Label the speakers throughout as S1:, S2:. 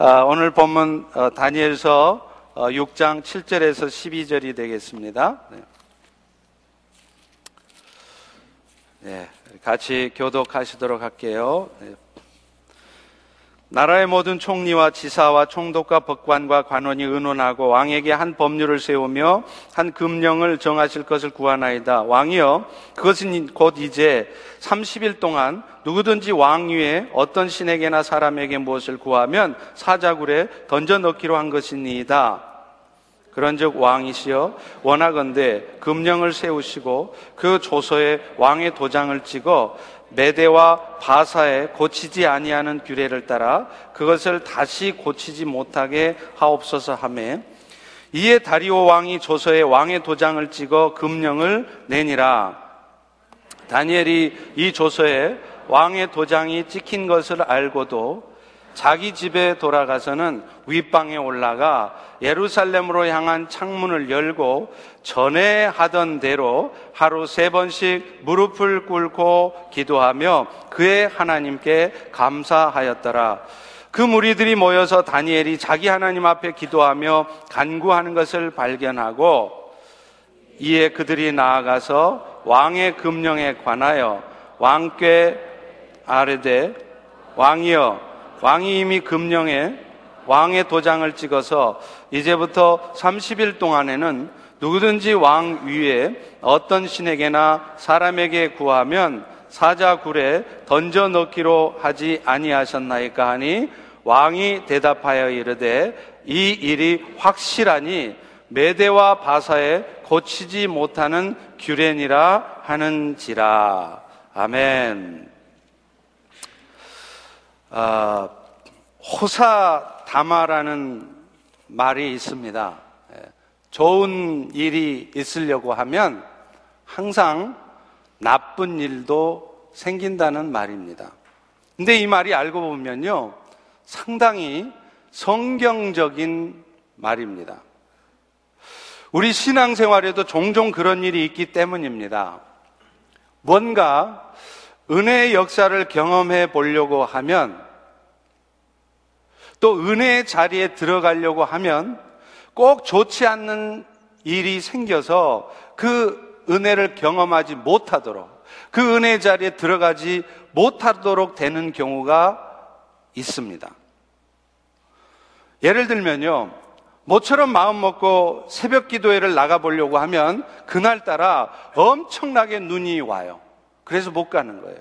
S1: 아, 오늘 본문 어, 다니엘서 어, 6장 7절에서 12절이 되겠습니다. 네. 네, 같이 교독하시도록 할게요. 네. 나라의 모든 총리와 지사와 총독과 법관과 관원이 의논하고 왕에게 한 법률을 세우며 한 금령을 정하실 것을 구하나이다. 왕이여, 그것은 곧 이제 30일 동안 누구든지 왕 위에 어떤 신에게나 사람에게 무엇을 구하면 사자굴에 던져 넣기로 한 것이니이다. 그런즉 왕이시여 원하건대 금령을 세우시고 그 조서에 왕의 도장을 찍어 메대와 바사에 고치지 아니하는 규례를 따라 그것을 다시 고치지 못하게 하옵소서 하매 이에 다리오 왕이 조서에 왕의 도장을 찍어 금령을 내니라. 다니엘이 이 조서에 왕의 도장이 찍힌 것을 알고도 자기 집에 돌아가서는 윗방에 올라가 예루살렘으로 향한 창문을 열고 전에 하던 대로 하루 세 번씩 무릎을 꿇고 기도하며 그의 하나님께 감사하였더라. 그 무리들이 모여서 다니엘이 자기 하나님 앞에 기도하며 간구하는 것을 발견하고 이에 그들이 나아가서 왕의 금령에 관하여 왕께 아뢰되 왕이여 왕이 이미 금령에 왕의 도장을 찍어서 이제부터 30일 동안에는 누구든지 왕 위에 어떤 신에게나 사람에게 구하면 사자굴에 던져 넣기로 하지 아니하셨나이까 하니 왕이 대답하여 이르되 이 일이 확실하니 메대와 바사에 고치지 못하는 규례니라 하는지라. 아멘. 아, 호사다마라는 말이 있습니다. 예, 좋은 일이 있으려고 하면 항상 나쁜 일도 생긴다는 말입니다. 근데 이 말이 알고 보면요. 상당히 성경적인 말입니다. 우리 신앙생활에도 종종 그런 일이 있기 때문입니다. 뭔가 은혜의 역사를 경험해 보려고 하면 또 은혜의 자리에 들어가려고 하면 꼭 좋지 않는 일이 생겨서 그 은혜를 경험하지 못하도록 그 은혜 자리에 들어가지 못하도록 되는 경우가 있습니다. 예를 들면요. 모처럼 마음 먹고 새벽 기도회를 나가보려고 하면 그날따라 엄청나게 눈이 와요. 그래서 못 가는 거예요.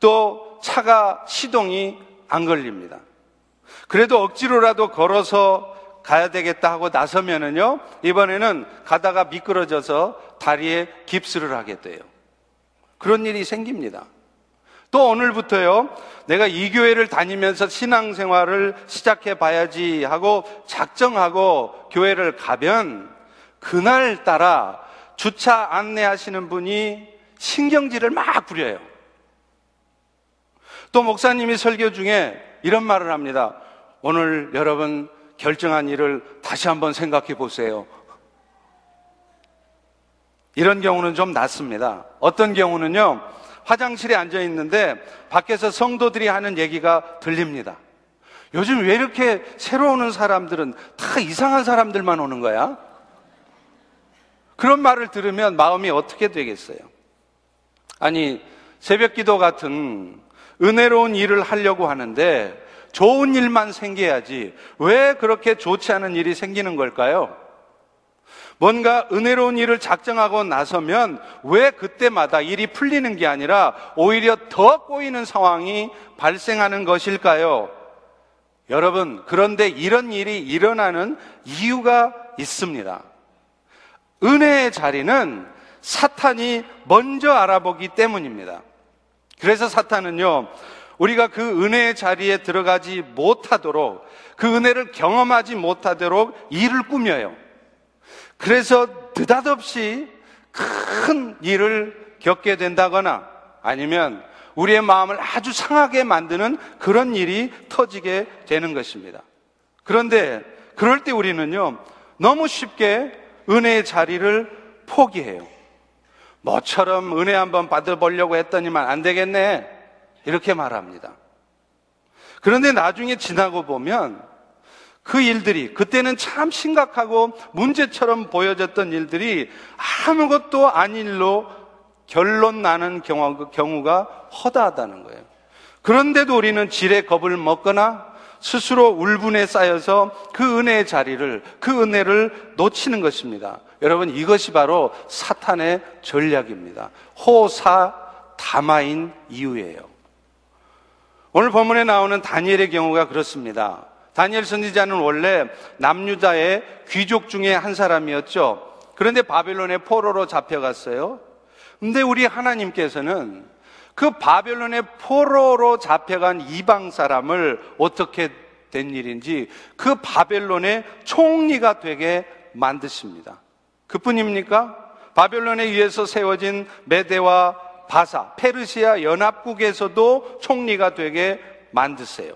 S1: 또 차가 시동이 안 걸립니다. 그래도 억지로라도 걸어서 가야 되겠다 하고 나서면은요, 이번에는 가다가 미끄러져서 다리에 깁스를 하게 돼요. 그런 일이 생깁니다. 또 오늘부터요, 내가 이 교회를 다니면서 신앙생활을 시작해 봐야지 하고 작정하고 교회를 가면 그날따라 주차 안내하시는 분이 신경질을 막 부려요. 또 목사님이 설교 중에 이런 말을 합니다. 오늘 여러분 결정한 일을 다시 한번 생각해 보세요. 이런 경우는 좀 낫습니다. 어떤 경우는요, 화장실에 앉아 있는데 밖에서 성도들이 하는 얘기가 들립니다. 요즘 왜 이렇게 새로 오는 사람들은 다 이상한 사람들만 오는 거야? 그런 말을 들으면 마음이 어떻게 되겠어요? 아니, 새벽 기도 같은 은혜로운 일을 하려고 하는데 좋은 일만 생겨야지 왜 그렇게 좋지 않은 일이 생기는 걸까요? 뭔가 은혜로운 일을 작정하고 나서면 왜 그때마다 일이 풀리는 게 아니라 오히려 더 꼬이는 상황이 발생하는 것일까요? 여러분, 그런데 이런 일이 일어나는 이유가 있습니다. 은혜의 자리는 사탄이 먼저 알아보기 때문입니다. 그래서 사탄은요, 우리가 그 은혜의 자리에 들어가지 못하도록 그 은혜를 경험하지 못하도록 일을 꾸며요. 그래서 느닷없이 큰 일을 겪게 된다거나 아니면 우리의 마음을 아주 상하게 만드는 그런 일이 터지게 되는 것입니다. 그런데 그럴 때 우리는요, 너무 쉽게 은혜의 자리를 포기해요. 뭐처럼 은혜 한번 받아보려고 했더니만 안 되겠네. 이렇게 말합니다. 그런데 나중에 지나고 보면 그 일들이 그때는 참 심각하고 문제처럼 보여졌던 일들이 아무것도 아닌 일로 결론 나는 경우가 허다하다는 거예요. 그런데도 우리는 질의 겁을 먹거나 스스로 울분에 쌓여서 그 은혜의 자리를, 그 은혜를 놓치는 것입니다. 여러분, 이것이 바로 사탄의 전략입니다. 호사 다마인 이유예요. 오늘 본문에 나오는 다니엘의 경우가 그렇습니다. 다니엘 선지자는 원래 남유다의 귀족 중에 한 사람이었죠. 그런데 바벨론의 포로로 잡혀갔어요. 근데 우리 하나님께서는 그 바벨론의 포로로 잡혀간 이방 사람을 어떻게 된 일인지 그 바벨론의 총리가 되게 만드십니다. 그뿐입니까? 바벨론에 의해서 세워진 메대와 바사, 페르시아 연합국에서도 총리가 되게 만드세요.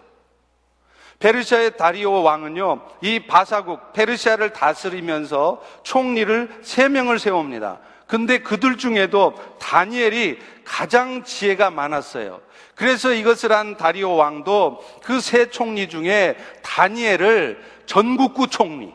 S1: 페르시아의 다리오 왕은요, 이 바사국, 페르시아를 다스리면서 총리를 세 명을 세웁니다. 근데 그들 중에도 다니엘이 가장 지혜가 많았어요. 그래서 이것을 한 다리오 왕도 그 세 총리 중에 다니엘을 전국구 총리,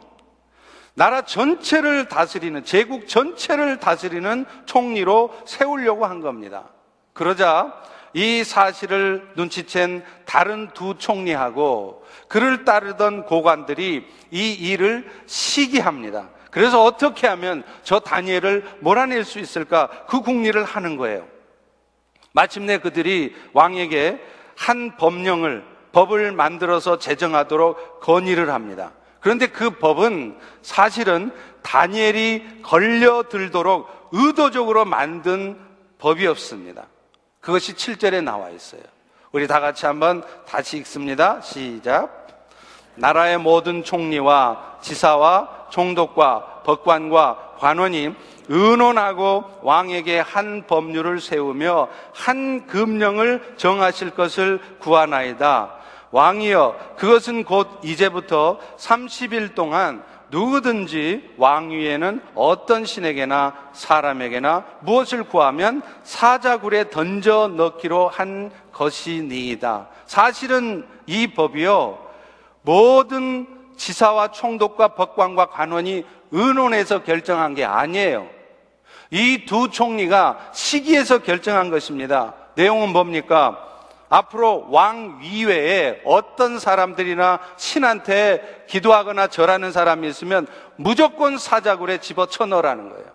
S1: 나라 전체를 다스리는, 제국 전체를 다스리는 총리로 세우려고 한 겁니다. 그러자 이 사실을 눈치챈 다른 두 총리하고 그를 따르던 고관들이 이 일을 시기합니다. 그래서 어떻게 하면 저 다니엘을 몰아낼 수 있을까? 그 궁리를 하는 거예요. 마침내 그들이 왕에게 한 법령을, 법을 만들어서 제정하도록 건의를 합니다. 그런데 그 법은 사실은 다니엘이 걸려들도록 의도적으로 만든 법이었습니다. 그것이 7절에 나와 있어요. 우리 다 같이 한번 다시 읽습니다. 시작. 나라의 모든 총리와 지사와 총독과 법관과 관원이 의논하고 왕에게 한 법률을 세우며 한 금령을 정하실 것을 구하나이다. 왕이여, 그것은 곧 이제부터 30일 동안 누구든지 왕위에는 어떤 신에게나 사람에게나 무엇을 구하면 사자굴에 던져 넣기로 한 것이니이다. 사실은 이 법이요, 모든 지사와 총독과 법관과 관원이 의논해서 결정한 게 아니에요. 이 두 총리가 시기에서 결정한 것입니다. 내용은 뭡니까? 앞으로 왕 위외에 어떤 사람들이나 신한테 기도하거나 절하는 사람이 있으면 무조건 사자굴에 집어 쳐 넣으라는 거예요.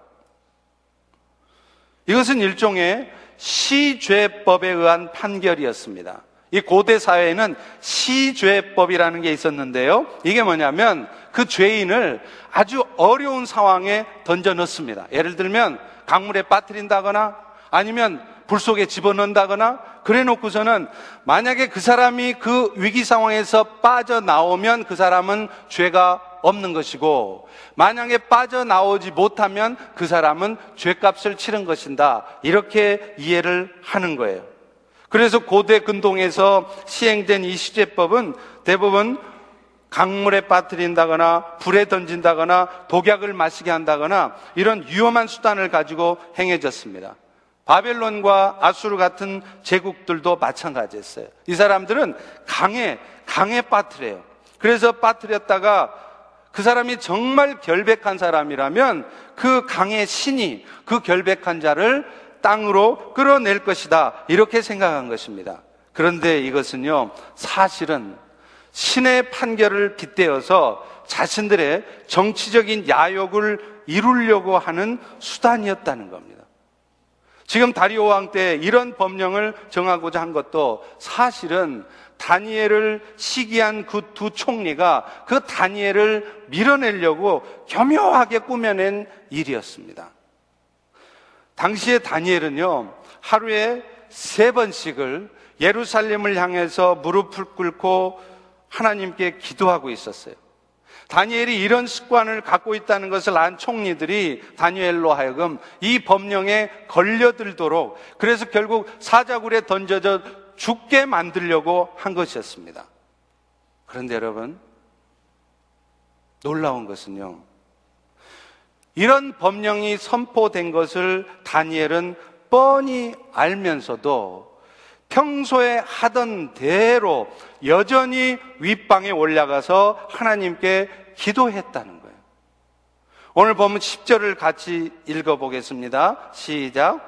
S1: 이것은 일종의 시죄법에 의한 판결이었습니다. 이 고대 사회에는 시죄법이라는 게 있었는데요. 이게 뭐냐면 그 죄인을 아주 어려운 상황에 던져 넣습니다. 예를 들면 강물에 빠뜨린다거나 아니면 불 속에 집어넣는다거나 그래 놓고서는 만약에 그 사람이 그 위기 상황에서 빠져나오면 그 사람은 죄가 없는 것이고 만약에 빠져나오지 못하면 그 사람은 죄값을 치른 것인다. 이렇게 이해를 하는 거예요. 그래서 고대 근동에서 시행된 이 시제법은 대부분 강물에 빠뜨린다거나 불에 던진다거나 독약을 마시게 한다거나 이런 위험한 수단을 가지고 행해졌습니다. 바벨론과 아수르 같은 제국들도 마찬가지였어요. 이 사람들은 강에 강에 빠뜨려요. 그래서 빠뜨렸다가 그 사람이 정말 결백한 사람이라면 그 강의 신이 그 결백한 자를 땅으로 끌어낼 것이다. 이렇게 생각한 것입니다. 그런데 이것은요, 사실은 신의 판결을 빗대어서 자신들의 정치적인 야욕을 이루려고 하는 수단이었다는 겁니다. 지금 다리오 왕 때 이런 법령을 정하고자 한 것도 사실은 다니엘을 시기한 그 두 총리가 그 다니엘을 밀어내려고 겸묘하게 꾸며낸 일이었습니다. 당시에 다니엘은요, 하루에 세 번씩을 예루살렘을 향해서 무릎을 꿇고 하나님께 기도하고 있었어요. 다니엘이 이런 습관을 갖고 있다는 것을 안 총리들이 다니엘로 하여금 이 법령에 걸려들도록 그래서 결국 사자굴에 던져져 죽게 만들려고 한 것이었습니다. 그런데 여러분, 놀라운 것은요, 이런 법령이 선포된 것을 다니엘은 뻔히 알면서도 평소에 하던 대로 여전히 윗방에 올라가서 하나님께 기도했다는 거예요. 오늘 보면 10절을 같이 읽어보겠습니다. 시작.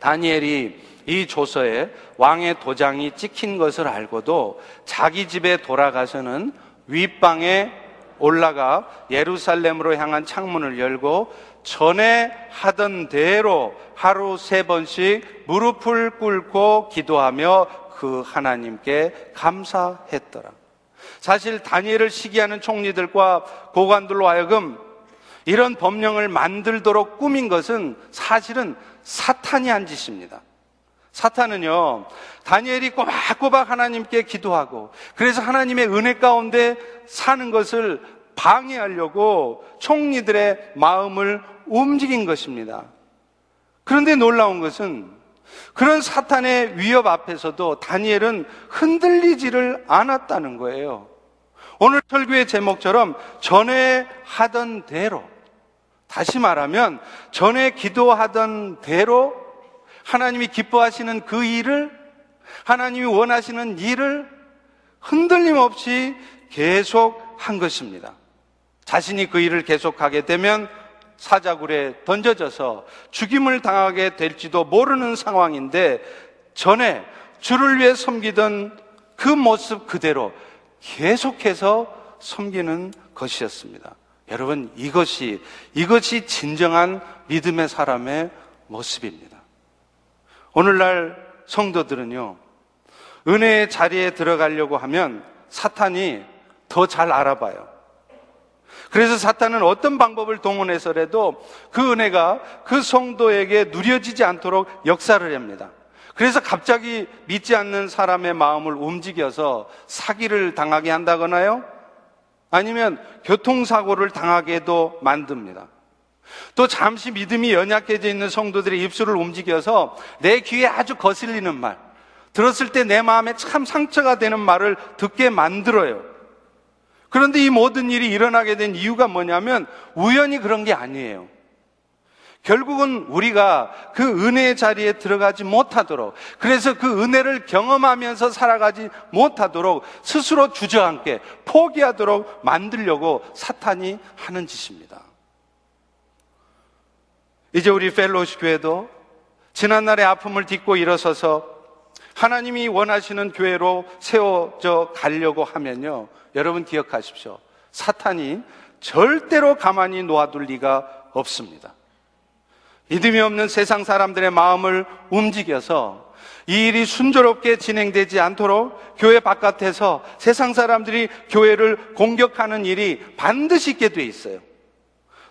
S1: 다니엘이 이 조서에 왕의 도장이 찍힌 것을 알고도 자기 집에 돌아가서는 윗방에 올라가 예루살렘으로 향한 창문을 열고 전에 하던 대로 하루 세 번씩 무릎을 꿇고 기도하며 그 하나님께 감사했더라. 사실 다니엘을 시기하는 총리들과 고관들로 하여금 이런 법령을 만들도록 꾸민 것은 사실은 사탄이 한 짓입니다. 사탄은요, 다니엘이 꼬박꼬박 하나님께 기도하고, 그래서 하나님의 은혜 가운데 사는 것을 방해하려고 총리들의 마음을 움직인 것입니다. 그런데 놀라운 것은 그런 사탄의 위협 앞에서도 다니엘은 흔들리지를 않았다는 거예요. 오늘 설교의 제목처럼 전에 하던 대로, 다시 말하면 전에 기도하던 대로 하나님이 기뻐하시는 그 일을 하나님이 원하시는 일을 흔들림 없이 계속 한 것입니다. 자신이 그 일을 계속하게 되면 사자굴에 던져져서 죽임을 당하게 될지도 모르는 상황인데 전에 주를 위해 섬기던 그 모습 그대로 계속해서 섬기는 것이었습니다. 여러분, 이것이, 이것이 진정한 믿음의 사람의 모습입니다. 오늘날 성도들은요, 은혜의 자리에 들어가려고 하면 사탄이 더 잘 알아봐요. 그래서 사탄은 어떤 방법을 동원해서라도 그 은혜가 그 성도에게 누려지지 않도록 역사를 합니다. 그래서 갑자기 믿지 않는 사람의 마음을 움직여서 사기를 당하게 한다거나요? 아니면 교통사고를 당하게도 만듭니다. 또 잠시 믿음이 연약해져 있는 성도들의 입술을 움직여서 내 귀에 아주 거슬리는 말, 들었을 때 내 마음에 참 상처가 되는 말을 듣게 만들어요. 그런데 이 모든 일이 일어나게 된 이유가 뭐냐면 우연히 그런 게 아니에요. 결국은 우리가 그 은혜의 자리에 들어가지 못하도록, 그래서 그 은혜를 경험하면서 살아가지 못하도록 스스로 주저앉게 포기하도록 만들려고 사탄이 하는 짓입니다. 이제 우리 펠로시 교회도 지난날의 아픔을 딛고 일어서서 하나님이 원하시는 교회로 세워져 가려고 하면요. 여러분 기억하십시오. 사탄이 절대로 가만히 놓아둘 리가 없습니다. 믿음이 없는 세상 사람들의 마음을 움직여서 이 일이 순조롭게 진행되지 않도록 교회 바깥에서 세상 사람들이 교회를 공격하는 일이 반드시 있게 돼 있어요.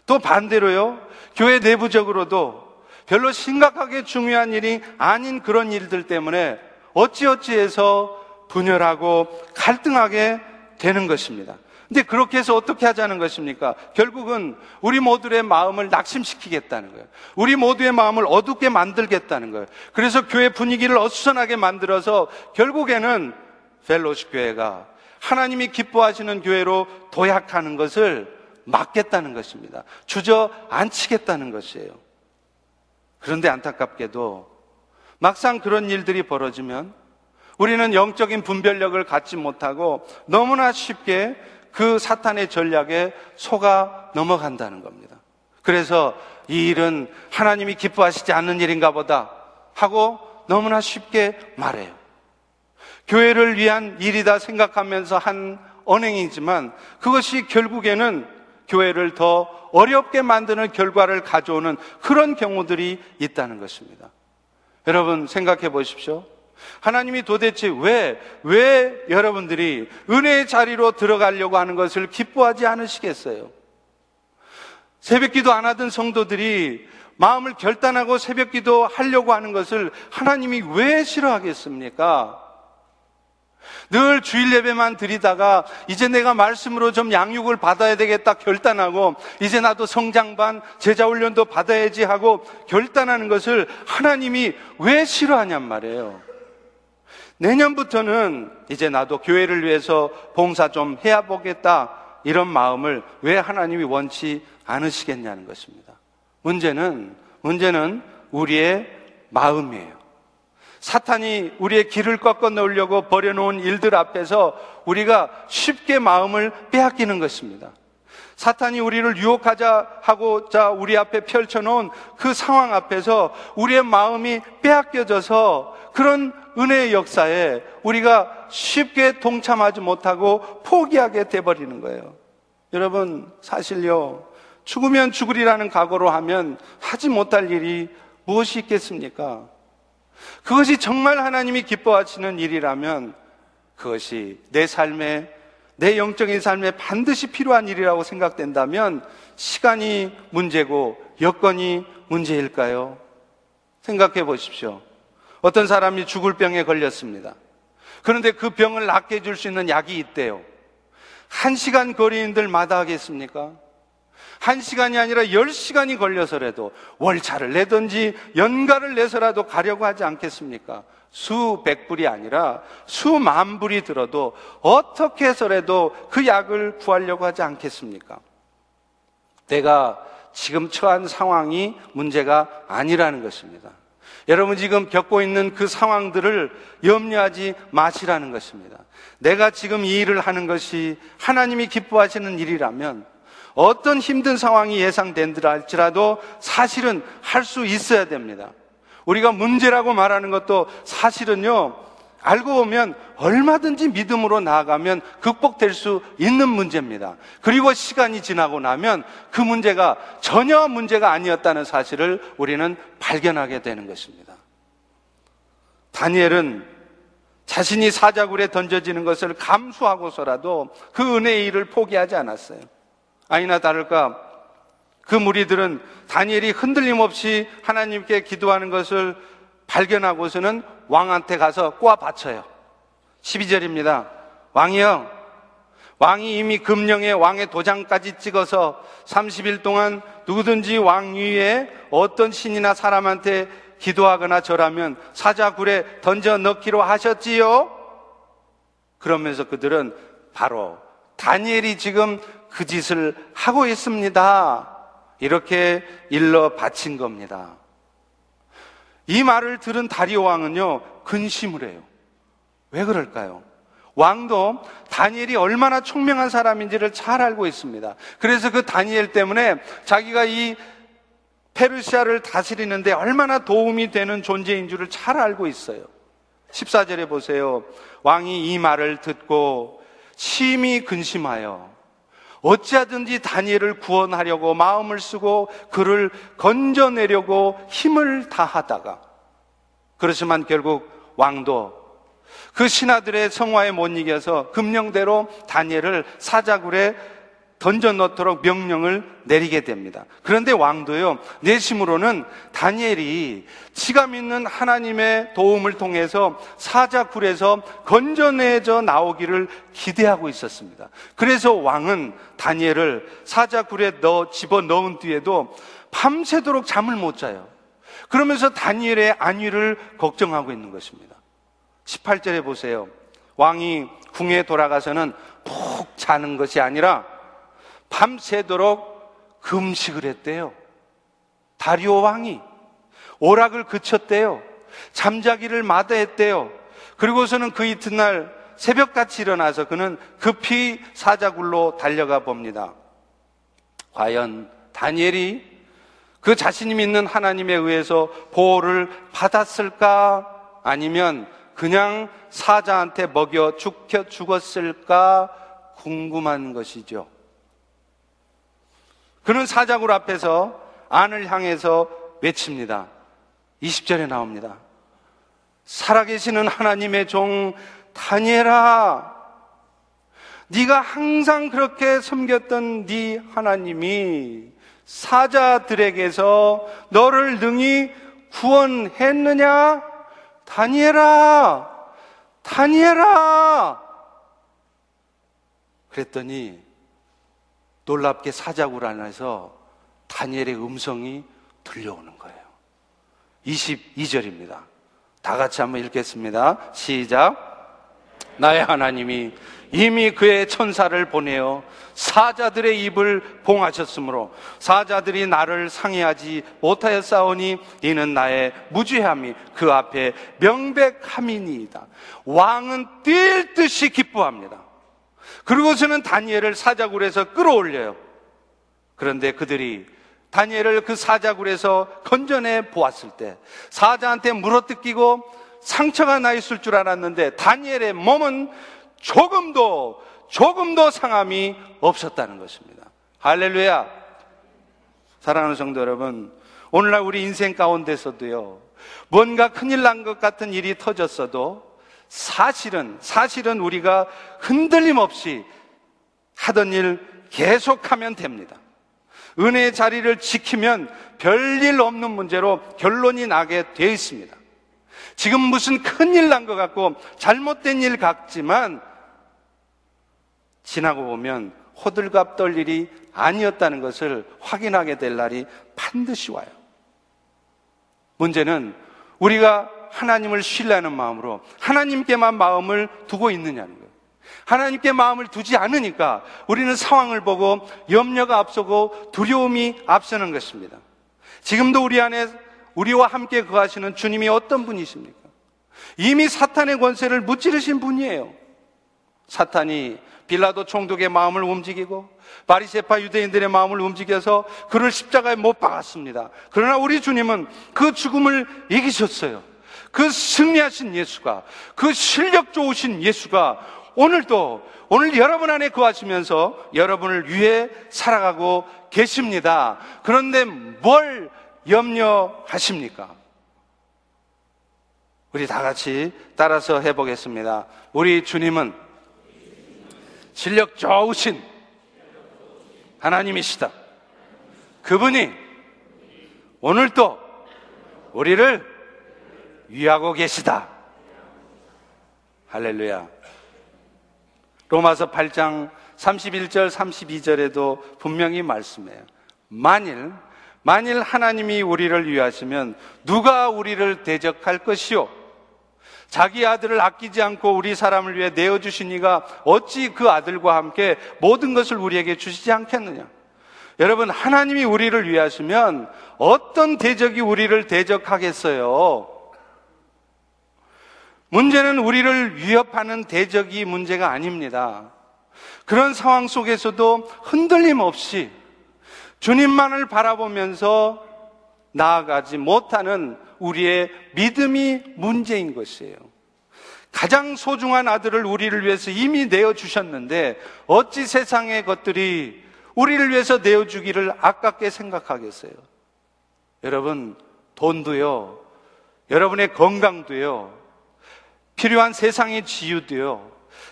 S1: 또 반대로요, 교회 내부적으로도 별로 심각하게 중요한 일이 아닌 그런 일들 때문에 어찌어찌해서 분열하고 갈등하게 되는 것입니다. 근데 그렇게 해서 어떻게 하자는 것입니까? 결국은 우리 모두의 마음을 낙심시키겠다는 거예요. 우리 모두의 마음을 어둡게 만들겠다는 거예요. 그래서 교회 분위기를 어수선하게 만들어서 결국에는 펠로시 교회가 하나님이 기뻐하시는 교회로 도약하는 것을 막겠다는 것입니다. 주저 앉히겠다는 것이에요. 그런데 안타깝게도 막상 그런 일들이 벌어지면 우리는 영적인 분별력을 갖지 못하고 너무나 쉽게 그 사탄의 전략에 속아 넘어간다는 겁니다. 그래서 이 일은 하나님이 기뻐하시지 않는 일인가 보다 하고 너무나 쉽게 말해요. 교회를 위한 일이다 생각하면서 한 언행이지만 그것이 결국에는 교회를 더 어렵게 만드는 결과를 가져오는 그런 경우들이 있다는 것입니다. 여러분 생각해 보십시오. 하나님이 도대체 왜, 왜 여러분들이 은혜의 자리로 들어가려고 하는 것을 기뻐하지 않으시겠어요? 새벽 기도 안 하던 성도들이 마음을 결단하고 새벽 기도 하려고 하는 것을 하나님이 왜 싫어하겠습니까? 늘 주일 예배만 드리다가 이제 내가 말씀으로 좀 양육을 받아야 되겠다 결단하고 이제 나도 성장반 제자 훈련도 받아야지 하고 결단하는 것을 하나님이 왜 싫어하냔 말이에요. 내년부터는 이제 나도 교회를 위해서 봉사 좀 해야 보겠다 이런 마음을 왜 하나님이 원치 않으시겠냐는 것입니다. 문제는 문제는 우리의 마음이에요. 사탄이 우리의 길을 꺾어 놓으려고 버려놓은 일들 앞에서 우리가 쉽게 마음을 빼앗기는 것입니다. 사탄이 우리를 유혹하자 하고자 우리 앞에 펼쳐놓은 그 상황 앞에서 우리의 마음이 빼앗겨져서 그런 은혜의 역사에 우리가 쉽게 동참하지 못하고 포기하게 돼버리는 거예요. 여러분, 사실요, 죽으면 죽으리라는 각오로 하면 하지 못할 일이 무엇이 있겠습니까? 그것이 정말 하나님이 기뻐하시는 일이라면 그것이 내 삶에, 내 영적인 삶에 반드시 필요한 일이라고 생각된다면 시간이 문제고 여건이 문제일까요? 생각해 보십시오. 어떤 사람이 죽을 병에 걸렸습니다. 그런데 그 병을 낫게 해줄 수 있는 약이 있대요. 한 시간 거리인들 마다 하겠습니까? 한 시간이 아니라 열 시간이 걸려서라도 월차를 내든지 연가를 내서라도 가려고 하지 않겠습니까? 수백 불이 아니라 수만 불이 들어도 어떻게 해서라도 그 약을 구하려고 하지 않겠습니까? 내가 지금 처한 상황이 문제가 아니라는 것입니다. 여러분 지금 겪고 있는 그 상황들을 염려하지 마시라는 것입니다. 내가 지금 이 일을 하는 것이 하나님이 기뻐하시는 일이라면 어떤 힘든 상황이 예상된들 할지라도 사실은 할 수 있어야 됩니다. 우리가 문제라고 말하는 것도 사실은요, 알고 보면 얼마든지 믿음으로 나아가면 극복될 수 있는 문제입니다. 그리고 시간이 지나고 나면 그 문제가 전혀 문제가 아니었다는 사실을 우리는 발견하게 되는 것입니다. 다니엘은 자신이 사자굴에 던져지는 것을 감수하고서라도 그 은혜의 일을 포기하지 않았어요. 아니나 다를까 그 무리들은 다니엘이 흔들림 없이 하나님께 기도하는 것을 발견하고서는 왕한테 가서 꼬아 바쳐요. 12절입니다. 왕이요. 왕이 이미 금령에 왕의 도장까지 찍어서 30일 동안 누구든지 왕 위에 어떤 신이나 사람한테 기도하거나 절하면 사자굴에 던져 넣기로 하셨지요? 그러면서 그들은 바로 다니엘이 지금 그 짓을 하고 있습니다. 이렇게 일러 바친 겁니다. 이 말을 들은 다리오 왕은요, 근심을 해요. 왜 그럴까요? 왕도 다니엘이 얼마나 총명한 사람인지를 잘 알고 있습니다. 그래서 그 다니엘 때문에 자기가 이 페르시아를 다스리는데 얼마나 도움이 되는 존재인 줄을 잘 알고 있어요. 14절에 보세요. 왕이 이 말을 듣고 심히 근심하여 어찌하든지 다니엘을 구원하려고 마음을 쓰고 그를 건져내려고 힘을 다하다가 그렇지만 결국 왕도 그 신하들의 성화에 못 이겨서 금령대로 다니엘을 사자굴에 던져 넣도록 명령을 내리게 됩니다. 그런데 왕도요, 내심으로는 다니엘이 지가 믿는 하나님의 도움을 통해서 사자굴에서 건져내져 나오기를 기대하고 있었습니다. 그래서 왕은 다니엘을 사자굴에 넣어 집어 넣은 뒤에도 밤새도록 잠을 못 자요. 그러면서 다니엘의 안위를 걱정하고 있는 것입니다. 18절에 보세요. 왕이 궁에 돌아가서는 푹 자는 것이 아니라 밤새도록 금식을 했대요. 다리오 왕이 오락을 그쳤대요. 잠자기를 마다했대요. 그리고서는 그 이튿날 새벽같이 일어나서 그는 급히 사자굴로 달려가 봅니다. 과연 다니엘이 그 자신이 믿는 하나님에 의해서 보호를 받았을까? 아니면 그냥 사자한테 먹여 죽혀 죽었을까? 궁금한 것이죠. 그는 사자굴 앞에서 안을 향해서 외칩니다. 20절에 나옵니다. 살아계시는 하나님의 종 다니엘아 네가 항상 그렇게 섬겼던 네 하나님이 사자들에게서 너를 능히 구원했느냐? 다니엘아 다니엘아 그랬더니 놀랍게 사자굴 안에서 다니엘의 음성이 들려오는 거예요. 22절입니다. 다 같이 한번 읽겠습니다. 시작. 나의 하나님이 이미 그의 천사를 보내어 사자들의 입을 봉하셨으므로 사자들이 나를 상해하지 못하였사오니 이는 나의 무죄함이 그 앞에 명백함이니이다. 왕은 뛸 듯이 기뻐합니다. 그리고서는 다니엘을 사자굴에서 끌어올려요. 그런데 그들이 다니엘을 그 사자굴에서 건져내 보았을 때 사자한테 물어뜯기고 상처가 나 있을 줄 알았는데 다니엘의 몸은 조금도 조금도 상함이 없었다는 것입니다. 할렐루야. 사랑하는 성도 여러분, 오늘날 우리 인생 가운데서도요. 뭔가 큰일 난 것 같은 일이 터졌어도 사실은 사실은 우리가 흔들림 없이 하던 일 계속하면 됩니다. 은혜의 자리를 지키면 별일 없는 문제로 결론이 나게 되어 있습니다. 지금 무슨 큰일 난 것 같고 잘못된 일 같지만 지나고 보면 호들갑 떨 일이 아니었다는 것을 확인하게 될 날이 반드시 와요. 문제는 우리가 하나님을 신뢰하는 마음으로 하나님께만 마음을 두고 있느냐는 거예요. 하나님께 마음을 두지 않으니까 우리는 상황을 보고 염려가 앞서고 두려움이 앞서는 것입니다. 지금도 우리 안에 우리와 함께 거하시는 주님이 어떤 분이십니까? 이미 사탄의 권세를 무찌르신 분이에요. 사탄이 빌라도 총독의 마음을 움직이고 바리세파 유대인들의 마음을 움직여서 그를 십자가에 못 박았습니다. 그러나 우리 주님은 그 죽음을 이기셨어요. 그 승리하신 예수가 그 실력 좋으신 예수가 오늘도 오늘 여러분 안에 거하시면서 여러분을 위해 살아가고 계십니다. 그런데 뭘 염려하십니까? 우리 다 같이 따라서 해보겠습니다. 우리 주님은 실력 좋으신 하나님이시다. 그분이 오늘도 우리를 위하고 계시다. 할렐루야. 로마서 8장 31절 32절에도 분명히 말씀해요. 만일 만일 하나님이 우리를 위하시면 누가 우리를 대적할 것이요? 자기 아들을 아끼지 않고 우리 사람을 위해 내어 주신 이가 어찌 그 아들과 함께 모든 것을 우리에게 주시지 않겠느냐? 여러분, 하나님이 우리를 위하시면 어떤 대적이 우리를 대적하겠어요? 문제는 우리를 위협하는 대적이 문제가 아닙니다. 그런 상황 속에서도 흔들림 없이 주님만을 바라보면서 나아가지 못하는 우리의 믿음이 문제인 것이에요. 가장 소중한 아들을 우리를 위해서 이미 내어주셨는데 어찌 세상의 것들이 우리를 위해서 내어주기를 아깝게 생각하겠어요? 여러분, 돈도요, 여러분의 건강도요, 필요한 세상의 지유도요,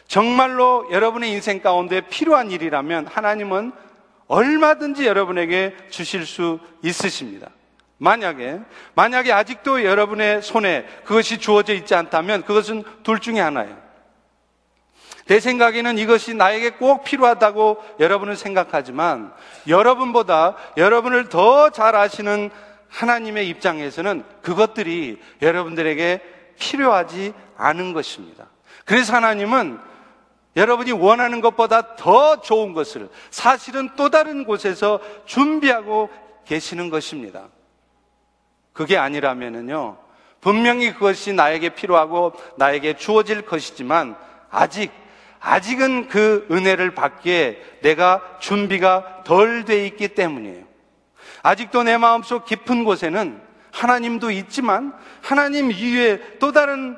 S1: 정말로 여러분의 인생 가운데 필요한 일이라면 하나님은 얼마든지 여러분에게 주실 수 있으십니다. 만약에, 만약에 아직도 여러분의 손에 그것이 주어져 있지 않다면 그것은 둘 중에 하나예요. 내 생각에는 이것이 나에게 꼭 필요하다고 여러분은 생각하지만 여러분보다 여러분을 더 잘 아시는 하나님의 입장에서는 그것들이 여러분들에게 필요하지 않은 것입니다. 그래서 하나님은 여러분이 원하는 것보다 더 좋은 것을 사실은 또 다른 곳에서 준비하고 계시는 것입니다. 그게 아니라면은요, 분명히 그것이 나에게 필요하고 나에게 주어질 것이지만 아직, 아직은 그 은혜를 받기에 내가 준비가 덜 돼 있기 때문이에요. 아직도 내 마음속 깊은 곳에는 하나님도 있지만 하나님 이외에 또 다른,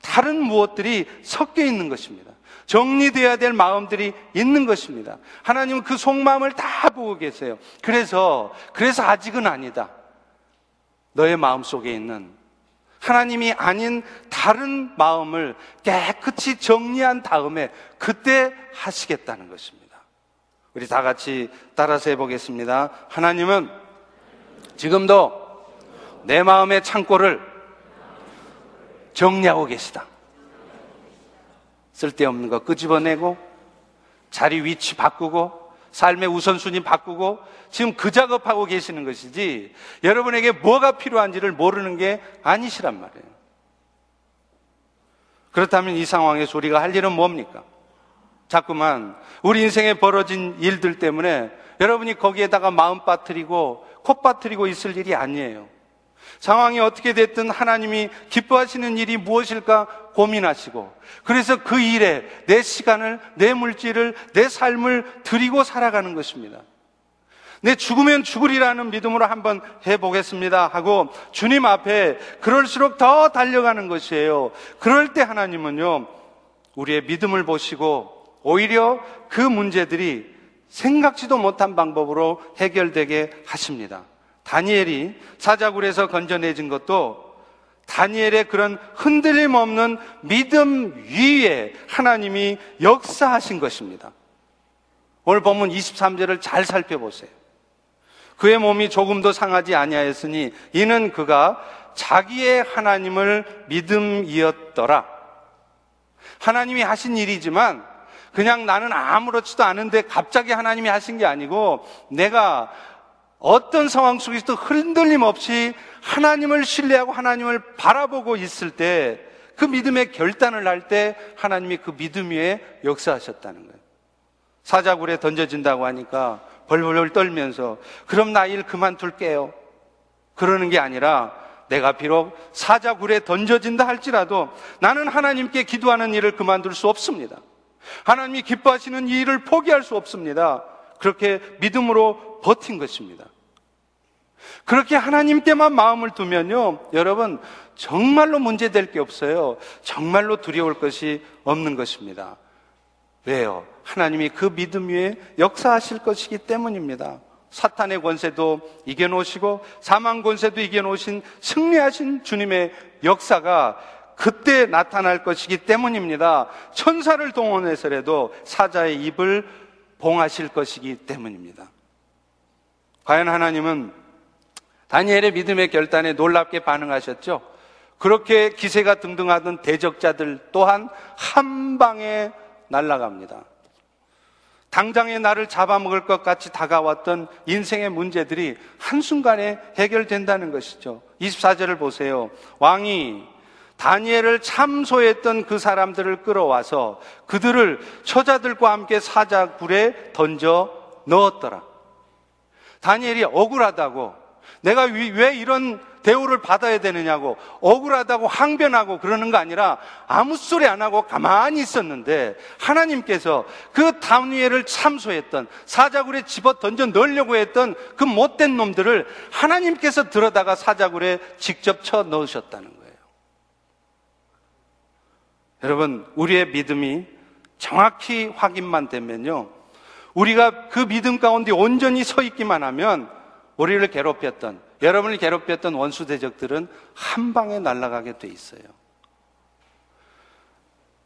S1: 다른 무엇들이 섞여 있는 것입니다. 정리되어야 될 마음들이 있는 것입니다. 하나님은 그 속마음을 다 보고 계세요. 그래서, 그래서 아직은 아니다. 너의 마음 속에 있는 하나님이 아닌 다른 마음을 깨끗이 정리한 다음에 그때 하시겠다는 것입니다. 우리 다 같이 따라서 해보겠습니다. 하나님은 지금도 내 마음의 창고를 정리하고 계시다. 쓸데없는 거 끄집어내고 자리 위치 바꾸고 삶의 우선순위 바꾸고 지금 그 작업하고 계시는 것이지 여러분에게 뭐가 필요한지를 모르는 게 아니시란 말이에요. 그렇다면 이 상황에서 우리가 할 일은 뭡니까? 자꾸만 우리 인생에 벌어진 일들 때문에 여러분이 거기에다가 마음 빠뜨리고 코 빠뜨리고 있을 일이 아니에요. 상황이 어떻게 됐든 하나님이 기뻐하시는 일이 무엇일까 고민하시고 그래서 그 일에 내 시간을, 내 물질을, 내 삶을 드리고 살아가는 것입니다. 내 죽으면 죽으리라는 믿음으로 한번 해보겠습니다 하고 주님 앞에 그럴수록 더 달려가는 것이에요. 그럴 때 하나님은요, 우리의 믿음을 보시고 오히려 그 문제들이 생각지도 못한 방법으로 해결되게 하십니다. 다니엘이 사자굴에서 건져내진 것도 다니엘의 그런 흔들림 없는 믿음 위에 하나님이 역사하신 것입니다. 오늘 본문 23절을 잘 살펴보세요. 그의 몸이 조금도 상하지 아니하였으니 이는 그가 자기의 하나님을 믿음이었더라. 하나님이 하신 일이지만 그냥 나는 아무렇지도 않은데 갑자기 하나님이 하신 게 아니고 내가 어떤 상황 속에서도 흔들림 없이 하나님을 신뢰하고 하나님을 바라보고 있을 때 그 믿음의 결단을 할 때 하나님이 그 믿음 위에 역사하셨다는 거예요. 사자굴에 던져진다고 하니까 벌벌 떨면서 그럼 나 일 그만둘게요. 그러는 게 아니라 내가 비록 사자굴에 던져진다 할지라도 나는 하나님께 기도하는 일을 그만둘 수 없습니다. 하나님이 기뻐하시는 이 일을 포기할 수 없습니다. 그렇게 믿음으로 버틴 것입니다. 그렇게 하나님께만 마음을 두면요, 여러분, 정말로 문제될 게 없어요. 정말로 두려울 것이 없는 것입니다. 왜요? 하나님이 그 믿음 위에 역사하실 것이기 때문입니다. 사탄의 권세도 이겨놓으시고 사망 권세도 이겨놓으신 승리하신 주님의 역사가 그때 나타날 것이기 때문입니다. 천사를 동원해서라도 사자의 입을 봉하실 것이기 때문입니다. 과연 하나님은 다니엘의 믿음의 결단에 놀랍게 반응하셨죠? 그렇게 기세가 등등하던 대적자들 또한 한 방에 날아갑니다. 당장에 나를 잡아먹을 것 같이 다가왔던 인생의 문제들이 한순간에 해결된다는 것이죠. 24절을 보세요. 왕이 다니엘을 참소했던 그 사람들을 끌어와서 그들을 처자들과 함께 사자굴에 던져 넣었더라. 다니엘이 억울하다고 내가 왜 이런 대우를 받아야 되느냐고 억울하다고 항변하고 그러는 거 아니라 아무 소리 안 하고 가만히 있었는데 하나님께서 그 다니엘을 참소했던 사자굴에 집어 던져 넣으려고 했던 그 못된 놈들을 하나님께서 들어다가 사자굴에 직접 쳐 넣으셨다는 거예요. 여러분, 우리의 믿음이 정확히 확인만 되면요. 우리가 그 믿음 가운데 온전히 서 있기만 하면 우리를 괴롭혔던, 여러분을 괴롭혔던 원수 대적들은 한 방에 날아가게 돼 있어요.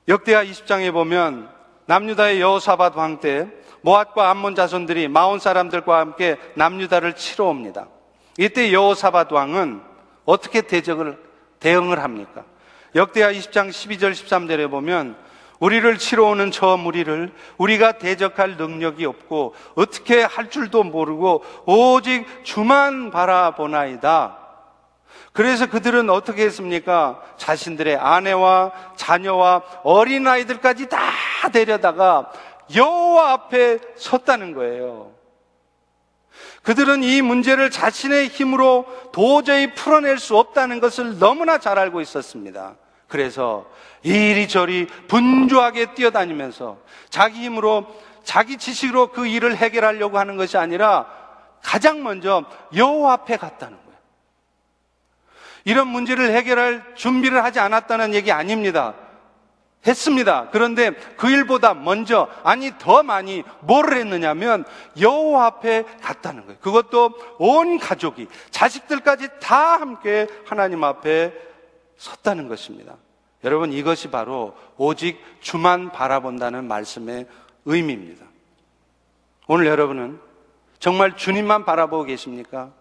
S1: 역대하 20장에 보면 남유다의 여호사밧 왕 때 모압과 암몬 자손들이 마온 사람들과 함께 남유다를 치러 옵니다. 이때 여호사밧 왕은 어떻게 대적을 대응을 합니까? 역대하 20장 12절 13절에 보면 우리를 치러 오는 저 무리를 우리가 대적할 능력이 없고 어떻게 할 줄도 모르고 오직 주만 바라보나이다. 그래서 그들은 어떻게 했습니까? 자신들의 아내와 자녀와 어린아이들까지 다 데려다가 여호와 앞에 섰다는 거예요. 그들은 이 문제를 자신의 힘으로 도저히 풀어낼 수 없다는 것을 너무나 잘 알고 있었습니다. 그래서 이리저리 분주하게 뛰어다니면서 자기 힘으로 자기 지식으로 그 일을 해결하려고 하는 것이 아니라 가장 먼저 여호와 앞에 갔다는 거예요. 이런 문제를 해결할 준비를 하지 않았다는 얘기 아닙니다. 했습니다. 그런데 그 일보다 먼저 아니 더 많이 뭐를 했느냐면 여호와 앞에 갔다는 거예요. 그것도 온 가족이 자식들까지 다 함께 하나님 앞에 섰다는 것입니다. 여러분 이것이 바로 오직 주만 바라본다는 말씀의 의미입니다. 오늘 여러분은 정말 주님만 바라보고 계십니까?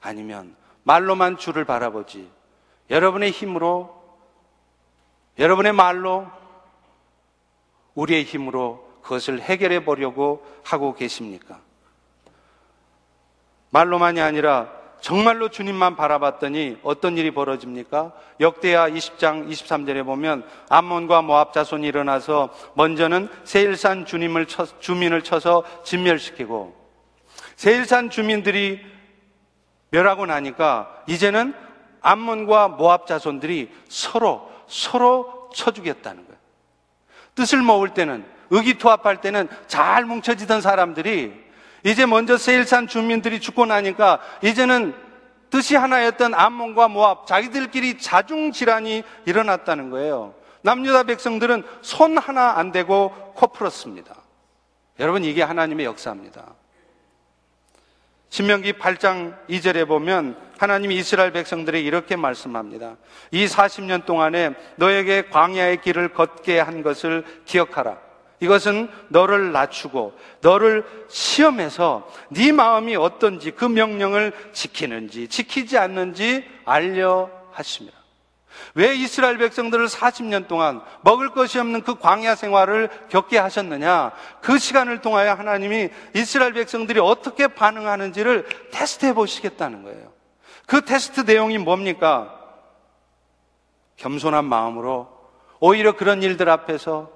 S1: 아니면 말로만 주를 바라보지 여러분의 힘으로 여러분의 말로 우리의 힘으로 그것을 해결해 보려고 하고 계십니까? 말로만이 아니라 정말로 주님만 바라봤더니 어떤 일이 벌어집니까? 역대하 20장 23절에 보면 암몬과 모압 자손이 일어나서 먼저는 세일산 주님을 쳐, 주민을 쳐서 진멸시키고 세일산 주민들이 멸하고 나니까 이제는 암몬과 모압 자손들이 서로 서로 쳐주겠다는 거예요. 뜻을 모을 때는 의기투합할 때는 잘 뭉쳐지던 사람들이 이제 먼저 세일산 주민들이 죽고 나니까 이제는 뜻이 하나였던 암몬과 모압 자기들끼리 자중 질환이 일어났다는 거예요. 남유다 백성들은 손 하나 안 대고 코 풀었습니다. 여러분 이게 하나님의 역사입니다. 신명기 8장 2절에 보면 하나님이 이스라엘 백성들에 이렇게 말씀합니다. 이 40년 동안에 너에게 광야의 길을 걷게 한 것을 기억하라. 이것은 너를 낮추고 너를 시험해서 네 마음이 어떤지 그 명령을 지키는지 지키지 않는지 알려 하십니다. 왜 이스라엘 백성들을 40년 동안 먹을 것이 없는 그 광야 생활을 겪게 하셨느냐? 그 시간을 통하여 하나님이 이스라엘 백성들이 어떻게 반응하는지를 테스트해 보시겠다는 거예요. 그 테스트 내용이 뭡니까? 겸손한 마음으로 오히려 그런 일들 앞에서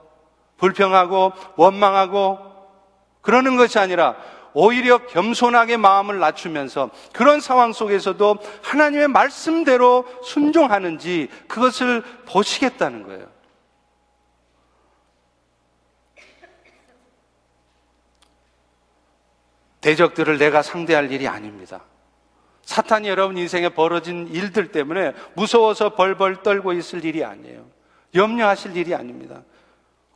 S1: 불평하고 원망하고 그러는 것이 아니라 오히려 겸손하게 마음을 낮추면서 그런 상황 속에서도 하나님의 말씀대로 순종하는지 그것을 보시겠다는 거예요. 대적들을 내가 상대할 일이 아닙니다. 사탄이 여러분 인생에 벌어진 일들 때문에 무서워서 벌벌 떨고 있을 일이 아니에요. 염려하실 일이 아닙니다.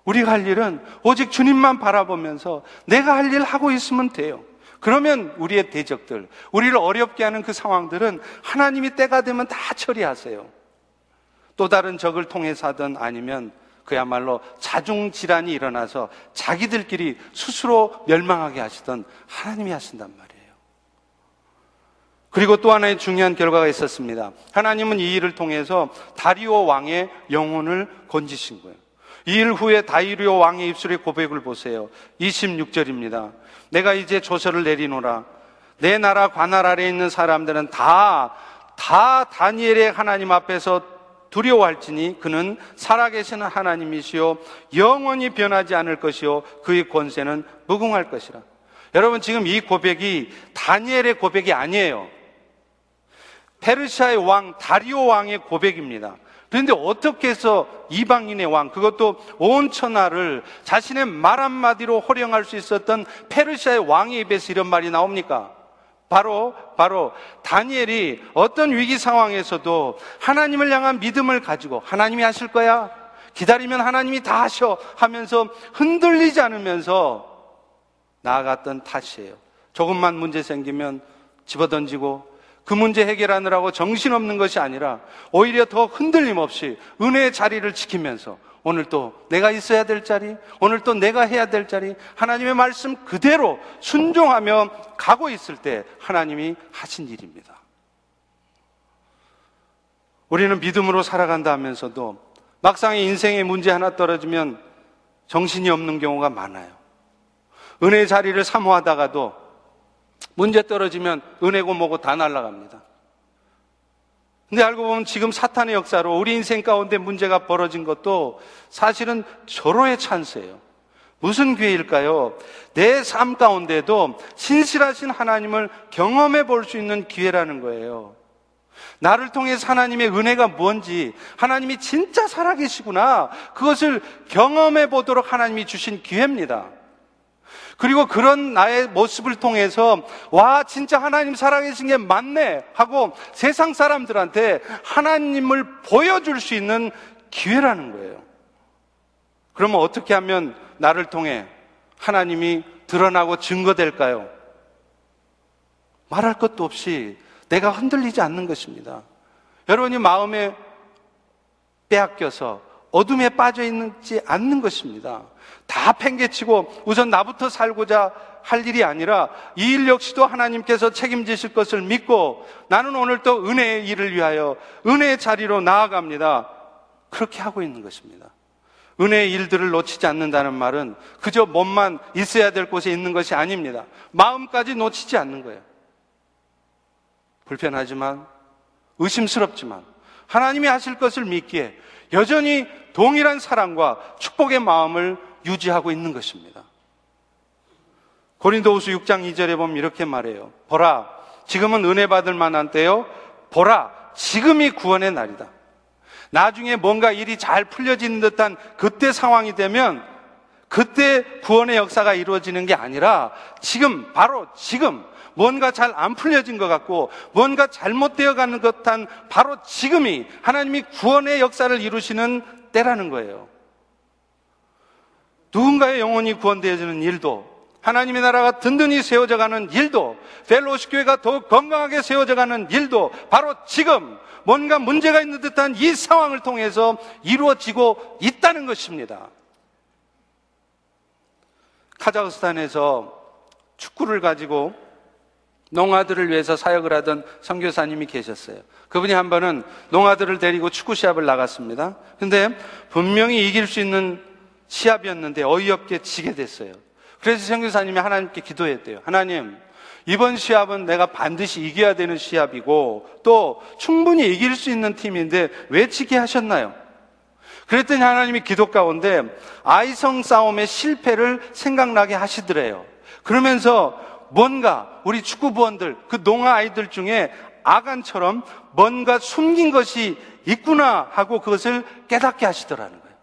S1: 우리가 할 일은 오직 주님만 바라보면서 내가 할 일 하고 있으면 돼요. 그러면 우리의 대적들, 우리를 어렵게 하는 그 상황들은 하나님이 때가 되면 다 처리하세요. 또 다른 적을 통해서 하든 아니면 그야말로 자중질환이 일어나서 자기들끼리 스스로 멸망하게 하시던 하나님이 하신단 말이에요. 그리고 또 하나의 중요한 결과가 있었습니다. 하나님은 이 일을 통해서 다리오 왕의 영혼을 건지신 거예요. 이 일 후에 다이리오 왕의 입술의 고백을 보세요. 26절입니다. 내가 이제 조서를 내리노라. 내 나라 관할 아래 있는 사람들은 다, 다 다니엘의 하나님 앞에서 두려워할지니 그는 살아계시는 하나님이시요 영원히 변하지 않을 것이요 그의 권세는 무궁할 것이라. 여러분 지금 이 고백이 다니엘의 고백이 아니에요. 페르시아의 왕 다리오 왕의 고백입니다. 그런데 어떻게 해서 이방인의 왕, 그것도 온 천하를 자신의 말 한마디로 호령할 수 있었던 페르시아의 왕의 입에서 이런 말이 나옵니까? 바로, 바로 다니엘이 어떤 위기 상황에서도 하나님을 향한 믿음을 가지고 하나님이 하실 거야. 기다리면 하나님이 다 하셔 하면서 흔들리지 않으면서 나아갔던 탓이에요. 조금만 문제 생기면 집어던지고 그 문제 해결하느라고 정신없는 것이 아니라 오히려 더 흔들림 없이 은혜의 자리를 지키면서 오늘 또 내가 있어야 될 자리, 오늘 또 내가 해야 될 자리, 하나님의 말씀 그대로 순종하며 가고 있을 때 하나님이 하신 일입니다. 우리는 믿음으로 살아간다 하면서도 막상 인생의 문제 하나 떨어지면 정신이 없는 경우가 많아요. 은혜의 자리를 사모하다가도 문제 떨어지면 은혜고 뭐고 다 날아갑니다. 근데 알고 보면 지금 사탄의 역사로 우리 인생 가운데 문제가 벌어진 것도 사실은 절호의 찬스예요. 무슨 기회일까요? 내 삶 가운데도 신실하신 하나님을 경험해 볼 수 있는 기회라는 거예요. 나를 통해서 하나님의 은혜가 뭔지, 하나님이 진짜 살아계시구나. 그것을 경험해 보도록 하나님이 주신 기회입니다. 그리고 그런 나의 모습을 통해서 와 진짜 하나님 살아계신 게 맞네 하고 세상 사람들한테 하나님을 보여줄 수 있는 기회라는 거예요. 그러면 어떻게 하면 나를 통해 하나님이 드러나고 증거될까요? 말할 것도 없이 내가 흔들리지 않는 것입니다. 여러분이 마음에 빼앗겨서 어둠에 빠져 있지 않는 것입니다. 다 팽개치고 우선 나부터 살고자 할 일이 아니라 이 일 역시도 하나님께서 책임지실 것을 믿고 나는 오늘 또 은혜의 일을 위하여 은혜의 자리로 나아갑니다. 그렇게 하고 있는 것입니다. 은혜의 일들을 놓치지 않는다는 말은 그저 몸만 있어야 될 곳에 있는 것이 아닙니다. 마음까지 놓치지 않는 거예요. 불편하지만 의심스럽지만 하나님이 하실 것을 믿기에 여전히 동일한 사랑과 축복의 마음을 유지하고 있는 것입니다. 고린도후서 6장 2절에 보면 이렇게 말해요. 보라, 지금은 은혜 받을 만한 때요. 보라, 지금이 구원의 날이다. 나중에 뭔가 일이 잘 풀려지는 듯한 그때 상황이 되면 그때 구원의 역사가 이루어지는 게 아니라 지금, 바로 지금 뭔가 잘 안 풀려진 것 같고 뭔가 잘못되어 가는 듯한 바로 지금이 하나님이 구원의 역사를 이루시는 때라는 거예요. 누군가의 영혼이 구원되어지는 일도 하나님의 나라가 든든히 세워져 가는 일도 펠로시 교회가 더욱 건강하게 세워져 가는 일도 바로 지금 뭔가 문제가 있는 듯한 이 상황을 통해서 이루어지고 있다는 것입니다. 카자흐스탄에서 축구를 가지고 농아들을 위해서 사역을 하던 선교사님이 계셨어요. 그분이 한 번은 농아들을 데리고 축구 시합을 나갔습니다. 근데 분명히 이길 수 있는 시합이었는데 어이없게 지게 됐어요. 그래서 선교사님이 하나님께 기도했대요. 하나님, 이번 시합은 내가 반드시 이겨야 되는 시합이고 또 충분히 이길 수 있는 팀인데 왜 지게 하셨나요? 그랬더니 하나님이 기도 가운데 아이성 싸움의 실패를 생각나게 하시더래요. 그러면서 뭔가 우리 축구부원들, 그 농아 아이들 중에 아간처럼 뭔가 숨긴 것이 있구나 하고 그것을 깨닫게 하시더라는 거예요.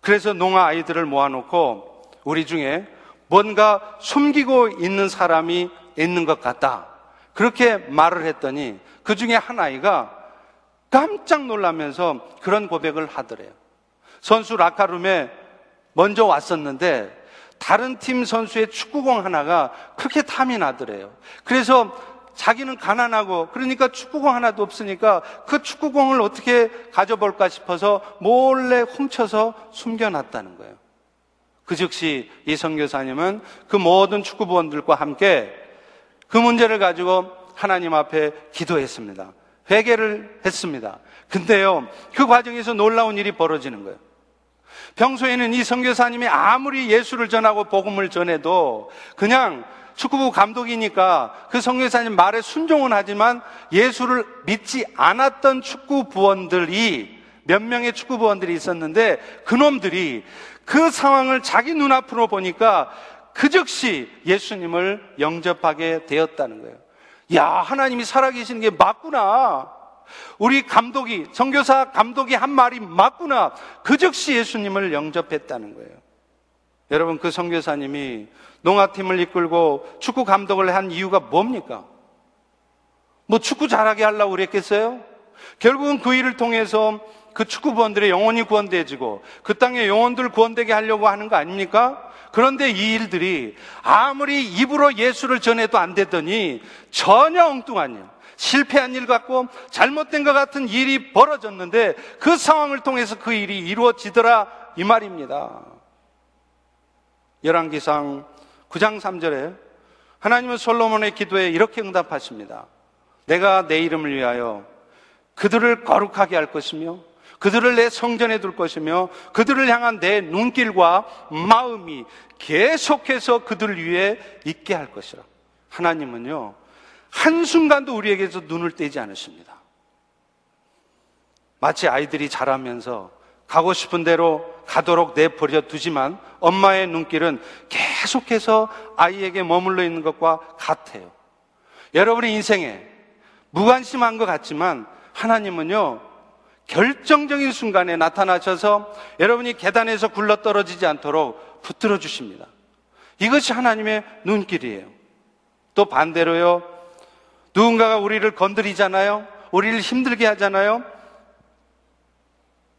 S1: 그래서 농아 아이들을 모아놓고 우리 중에 뭔가 숨기고 있는 사람이 있는 것 같다. 그렇게 말을 했더니 그 중에 한 아이가 깜짝 놀라면서 그런 고백을 하더래요. 선수 라카룸에 먼저 왔었는데 다른 팀 선수의 축구공 하나가 그렇게 탐이 나더래요. 그래서 자기는 가난하고 그러니까 축구공 하나도 없으니까 그 축구공을 어떻게 가져볼까 싶어서 몰래 훔쳐서 숨겨놨다는 거예요. 그 즉시 이 선교사님은 그 모든 축구부원들과 함께 그 문제를 가지고 하나님 앞에 기도했습니다. 회개를 했습니다. 근데요, 그 과정에서 놀라운 일이 벌어지는 거예요. 평소에는 이 선교사님이 아무리 예수를 전하고 복음을 전해도 그냥 축구부 감독이니까 그 선교사님 말에 순종은 하지만 예수를 믿지 않았던 축구 부원들이 몇 명의 축구 부원들이 있었는데 그놈들이 그 상황을 자기 눈앞으로 보니까 그 즉시 예수님을 영접하게 되었다는 거예요. 야, 하나님이 살아계시는 게 맞구나. 우리 감독이, 정교사 감독이 한 말이 맞구나. 그 즉시 예수님을 영접했다는 거예요. 여러분, 그 성교사님이 농아팀을 이끌고 축구 감독을 한 이유가 뭡니까? 뭐 축구 잘하게 하려고 그랬겠어요? 결국은 그 일을 통해서 그 축구부원들의 영혼이 구원되지고 그 땅의 영혼들 구원되게 하려고 하는 거 아닙니까? 그런데 이 일들이 아무리 입으로 예수를 전해도 안 되더니 전혀 일, 실패한 일 같고 잘못된 것 같은 일이 벌어졌는데 그 상황을 통해서 그 일이 이루어지더라 이 말입니다. 열왕기상 9장 3절에 하나님은 솔로몬의 기도에 이렇게 응답하십니다. 내가 내 이름을 위하여 그들을 거룩하게 할 것이며 그들을 내 성전에 둘 것이며 그들을 향한 내 눈길과 마음이 계속해서 그들을 위해 있게 할 것이라. 하나님은요, 한순간도 우리에게서 눈을 떼지 않으십니다. 마치 아이들이 자라면서 가고 싶은 대로 가도록 내버려 두지만 엄마의 눈길은 계속해서 아이에게 머물러 있는 것과 같아요. 여러분의 인생에 무관심한 것 같지만 하나님은요, 결정적인 순간에 나타나셔서 여러분이 계단에서 굴러 떨어지지 않도록 붙들어 주십니다. 이것이 하나님의 눈길이에요. 또 반대로요, 누군가가 우리를 건드리잖아요. 우리를 힘들게 하잖아요.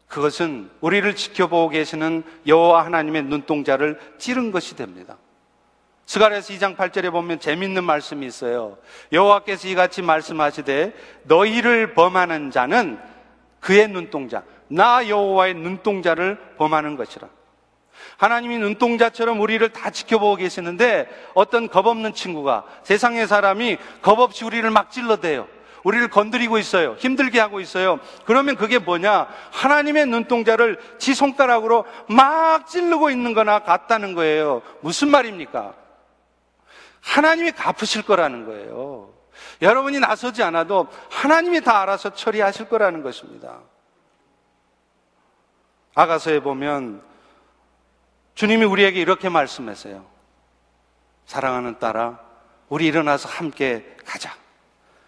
S1: 그것은 우리를 지켜보고 계시는 여호와 하나님의 눈동자를 찌른 것이 됩니다. 스가랴서 2장 8절에 보면 재밌는 말씀이 있어요. 여호와께서 이같이 말씀하시되 너희를 범하는 자는 그의 눈동자, 나 여호와의 눈동자를 범하는 것이라. 하나님이 눈동자처럼 우리를 다 지켜보고 계시는데 어떤 겁 없는 친구가 세상의 사람이 겁 없이 우리를 막 찔러대요. 우리를 건드리고 있어요. 힘들게 하고 있어요. 그러면 그게 뭐냐? 하나님의 눈동자를 지 손가락으로 막 찌르고 있는 거나 같다는 거예요. 무슨 말입니까? 하나님이 갚으실 거라는 거예요. 여러분이 나서지 않아도 하나님이 다 알아서 처리하실 거라는 것입니다. 아가서에 보면 주님이 우리에게 이렇게 말씀하세요. 사랑하는 딸아, 우리 일어나서 함께 가자.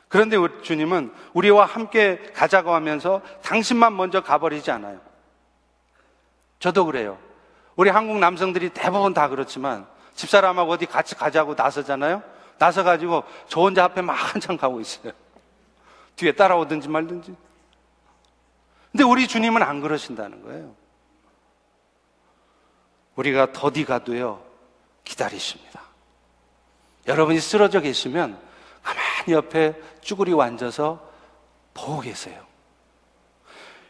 S1: 그런데 주님은 우리와 함께 가자고 하면서 당신만 먼저 가버리지 않아요. 저도 그래요. 우리 한국 남성들이 대부분 다 그렇지만 집사람하고 어디 같이 가자고 나서잖아요. 나서가지고 저 혼자 앞에 막 한참 가고 있어요. 뒤에 따라오든지 말든지. 근데 우리 주님은 안 그러신다는 거예요. 우리가 더디 가도요, 기다리십니다. 여러분이 쓰러져 계시면 가만히 옆에 쭈그리고 앉아서 보고 계세요.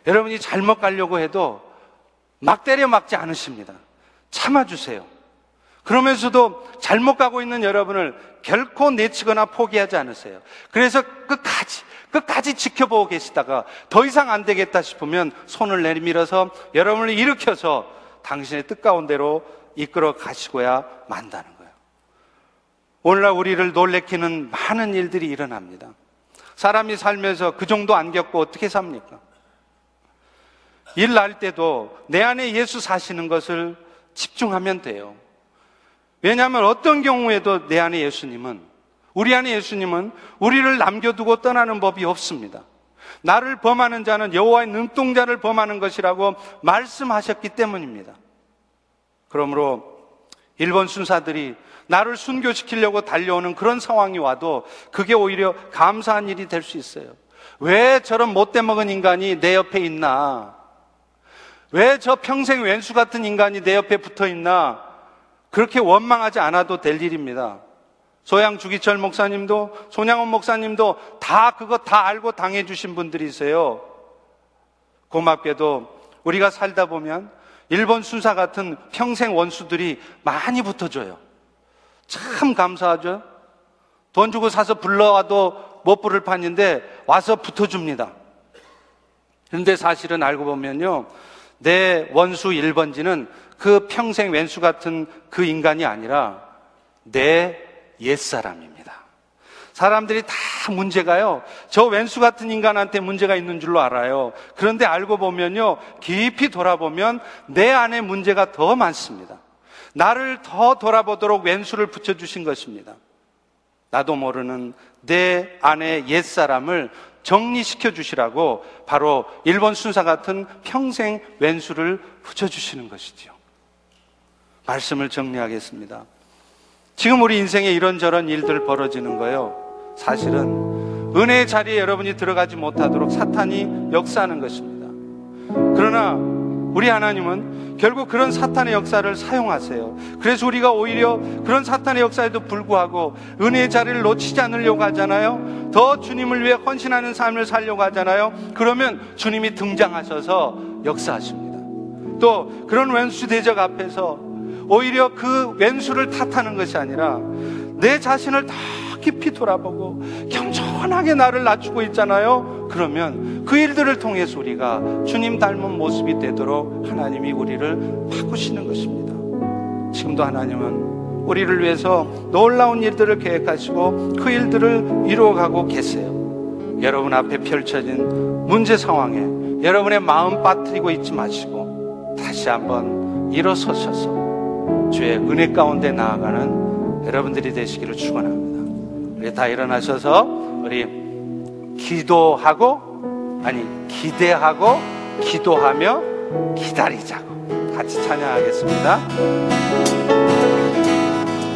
S1: 여러분이 잘못 가려고 해도 막 때려 막지 않으십니다. 참아주세요. 그러면서도 잘못 가고 있는 여러분을 결코 내치거나 포기하지 않으세요. 그래서 끝까지, 끝까지 지켜보고 계시다가 더 이상 안 되겠다 싶으면 손을 내밀어서 여러분을 일으켜서 당신의 뜻 가운데로 이끌어 가시고야 만다는 거예요. 오늘날 우리를 놀래키는 많은 일들이 일어납니다. 사람이 살면서 그 정도 안 겪고 어떻게 삽니까? 일 날 때도 내 안에 예수 사시는 것을 집중하면 돼요. 왜냐하면 어떤 경우에도 내 안에 예수님은, 우리 안에 예수님은 우리를 남겨두고 떠나는 법이 없습니다. 나를 범하는 자는 여호와의 눈동자를 범하는 것이라고 말씀하셨기 때문입니다. 그러므로 일본 순사들이 나를 순교시키려고 달려오는 그런 상황이 와도 그게 오히려 감사한 일이 될 수 있어요. 왜 저런 못돼 먹은 인간이 내 옆에 있나? 왜 저 평생 왼수 같은 인간이 내 옆에 붙어 있나? 그렇게 원망하지 않아도 될 일입니다. 소양 주기철 목사님도 손양원 목사님도 다 그거 다 알고 당해 주신 분들이세요. 고맙게도 우리가 살다 보면 일본 순사 같은 평생 원수들이 많이 붙어줘요. 참 감사하죠. 돈 주고 사서 불러와도 못 부를 판인데 와서 붙어줍니다. 그런데 사실은 알고 보면요. 내 원수 1번지는 그 평생 왼수 같은 그 인간이 아니라 내 옛사람입니다. 사람들이 다 문제가요. 저 왼수 같은 인간한테 문제가 있는 줄로 알아요. 그런데 알고 보면요. 깊이 돌아보면 내 안에 문제가 더 많습니다. 나를 더 돌아보도록 왼수를 붙여주신 것입니다. 나도 모르는 내 안에 옛사람을 정리시켜 주시라고 바로 일본 순사 같은 평생 왼수를 붙여주시는 것이지요. 말씀을 정리하겠습니다. 지금 우리 인생에 이런저런 일들 벌어지는 거요. 사실은 은혜의 자리에 여러분이 들어가지 못하도록 사탄이 역사하는 것입니다. 그러나 우리 하나님은 결국 그런 사탄의 역사를 사용하세요. 그래서 우리가 오히려 그런 사탄의 역사에도 불구하고 은혜의 자리를 놓치지 않으려고 하잖아요. 더 주님을 위해 헌신하는 삶을 살려고 하잖아요. 그러면 주님이 등장하셔서 역사하십니다. 또 그런 왼수 대적 앞에서 오히려 그 왼수를 탓하는 것이 아니라 내 자신을 다 깊이 돌아보고 겸손하게 나를 낮추고 있잖아요. 그러면 그 일들을 통해서 우리가 주님 닮은 모습이 되도록 하나님이 우리를 바꾸시는 것입니다. 지금도 하나님은 우리를 위해서 놀라운 일들을 계획하시고 그 일들을 이루어가고 계세요. 여러분 앞에 펼쳐진 문제 상황에 여러분의 마음 빠뜨리고 있지 마시고 다시 한번 일어서셔서 주의 은혜 가운데 나아가는 여러분들이 되시기를 축원합니다. 우리 다 일어나셔서 우리 기도하고 아니 기대하고 기도하며 기다리자고 같이 찬양하겠습니다.